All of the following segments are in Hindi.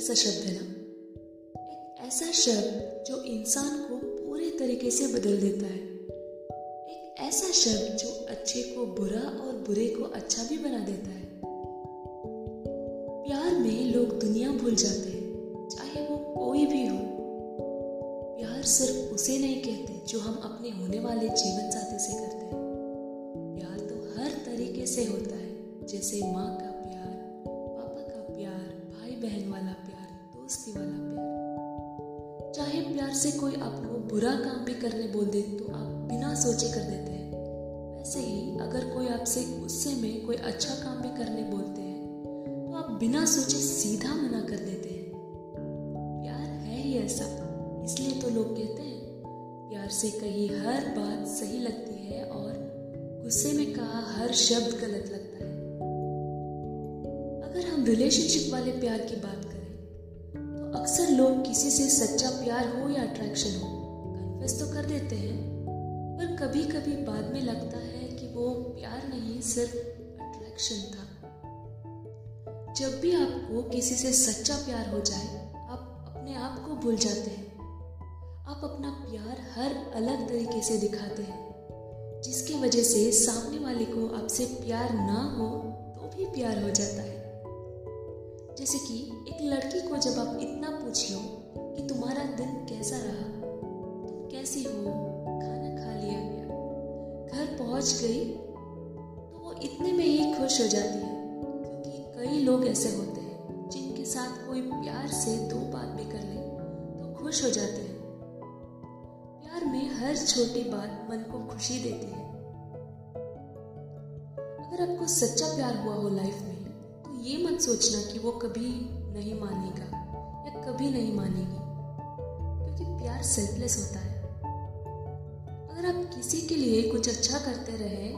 सा शब्द है ना। एक ऐसा शब्द जो इंसान को पूरे तरीके से बदल देता है। एक ऐसा शब्द जो अच्छे को बुरा और बुरे को अच्छा भी बना देता है। प्यार में लोग दुनिया भूल जाते हैं, चाहे वो कोई भी हो। प्यार सिर्फ़ उसे नहीं कहते, जो हम अपने होने वाले जीवन साथी से करते हैं। प्यार तो हर तरीके से होता है, जैसे माँ का दोस्ती वाला प्यार चाहे प्यार से कोई आपको बुरा काम भी करने बोल दे तो आप बिना सोचे कर देते हैं। वैसे ही, अगर कोई आपसे गुस्से में कोई अच्छा काम भी करने बोलते हैं तो आप बिना सोचे सीधा मना कर देते हैं। प्यार है ही ऐसा, इसलिए तो लोग कहते हैं, प्यार से कही हर बात सही लगती है और गुस्से में कहा हर शब्द गलत लगता है। अगर हम रिलेशनशिप वाले प्यार की बात करें अक्सर लोग किसी से सच्चा प्यार हो या अट्रैक्शन हो कन्फेस तो कर देते हैं, पर कभी कभी बाद में लगता है कि वो प्यार नहीं, सिर्फ़ अट्रैक्शन था। जब भी आपको किसी से सच्चा प्यार हो जाए, आप अपने आप को भूल जाते हैं। आप अपना प्यार हर अलग तरीके से दिखाते हैं, जिसकी वजह से सामने वाले को आपसे प्यार ना हो तो भी प्यार हो जाता है। जैसे कि एक लड़की को जब आप इतना पूछ लो कि तुम्हारा दिन कैसा रहा, तुम कैसी हो, खाना खा लिया गया घर पहुँच गई तो वो इतने में ही खुश हो जाती है। क्योंकि कई लोग ऐसे होते हैं जिनके साथ कोई प्यार से दो बात भी कर ले तो खुश हो जाते हैं। प्यार में हर छोटी बात मन को खुशी देती है। अगर आपको सच्चा प्यार हुआ हो लाइफ में ये मत सोचना कि वो कभी नहीं मानेगा या कभी नहीं मानेगी, क्योंकि प्यार सेल्फलेस होता है। अगर आप किसी के लिए कुछ अच्छा करते रहे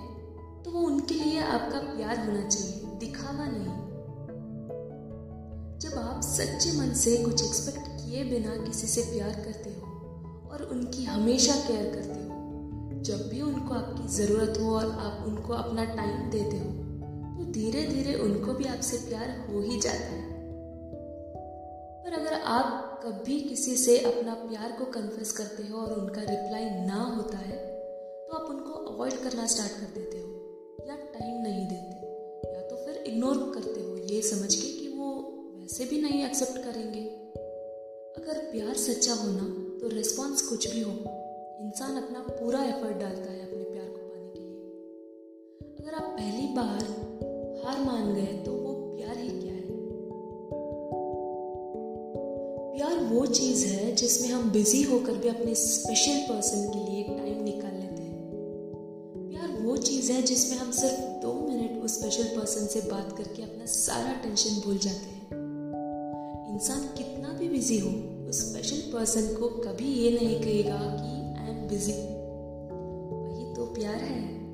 तो वो उनके लिए आपका प्यार होना चाहिए, दिखावा नहीं। जब आप सच्चे मन से कुछ एक्सपेक्ट किए बिना किसी से प्यार करते हो और उनकी हमेशा केयर करते हो, जब भी उनको आपकी ज़रूरत हो और आप उनको अपना टाइम देते हो तो धीरे धीरे उनको भी आपसे प्यार हो ही जाता है। पर अगर आप कभी किसी से अपना प्यार को कन्फेस करते हो और उनका रिप्लाई ना होता है तो आप उनको अवॉइड करना स्टार्ट कर देते हो, या टाइम नहीं देते, या तो फिर इग्नोर करते हो, ये समझ के कि वो वैसे भी नहीं एक्सेप्ट करेंगे। अगर प्यार सच्चा होना तो रिस्पॉन्स कुछ भी हो, इंसान अपना पूरा एफर्ट डालता है अपने प्यार को पाने के लिए। अगर आप पहली बार हार मान गए तो वो प्यार ही क्या है? प्यार वो चीज़ है जिसमें हम बिज़ी होकर भी अपने स्पेशल पर्सन के लिए टाइम निकाल लेते हैं। प्यार वो चीज़ है जिसमें हम सिर्फ़ दो मिनट उस स्पेशल पर्सन से बात करके अपना सारा टेंशन भूल जाते हैं। इंसान कितना भी बिज़ी हो, उस स्पेशल पर्सन को कभी ये नहीं कहेगा कि आई एम बिज़ी वही तो प्यार है।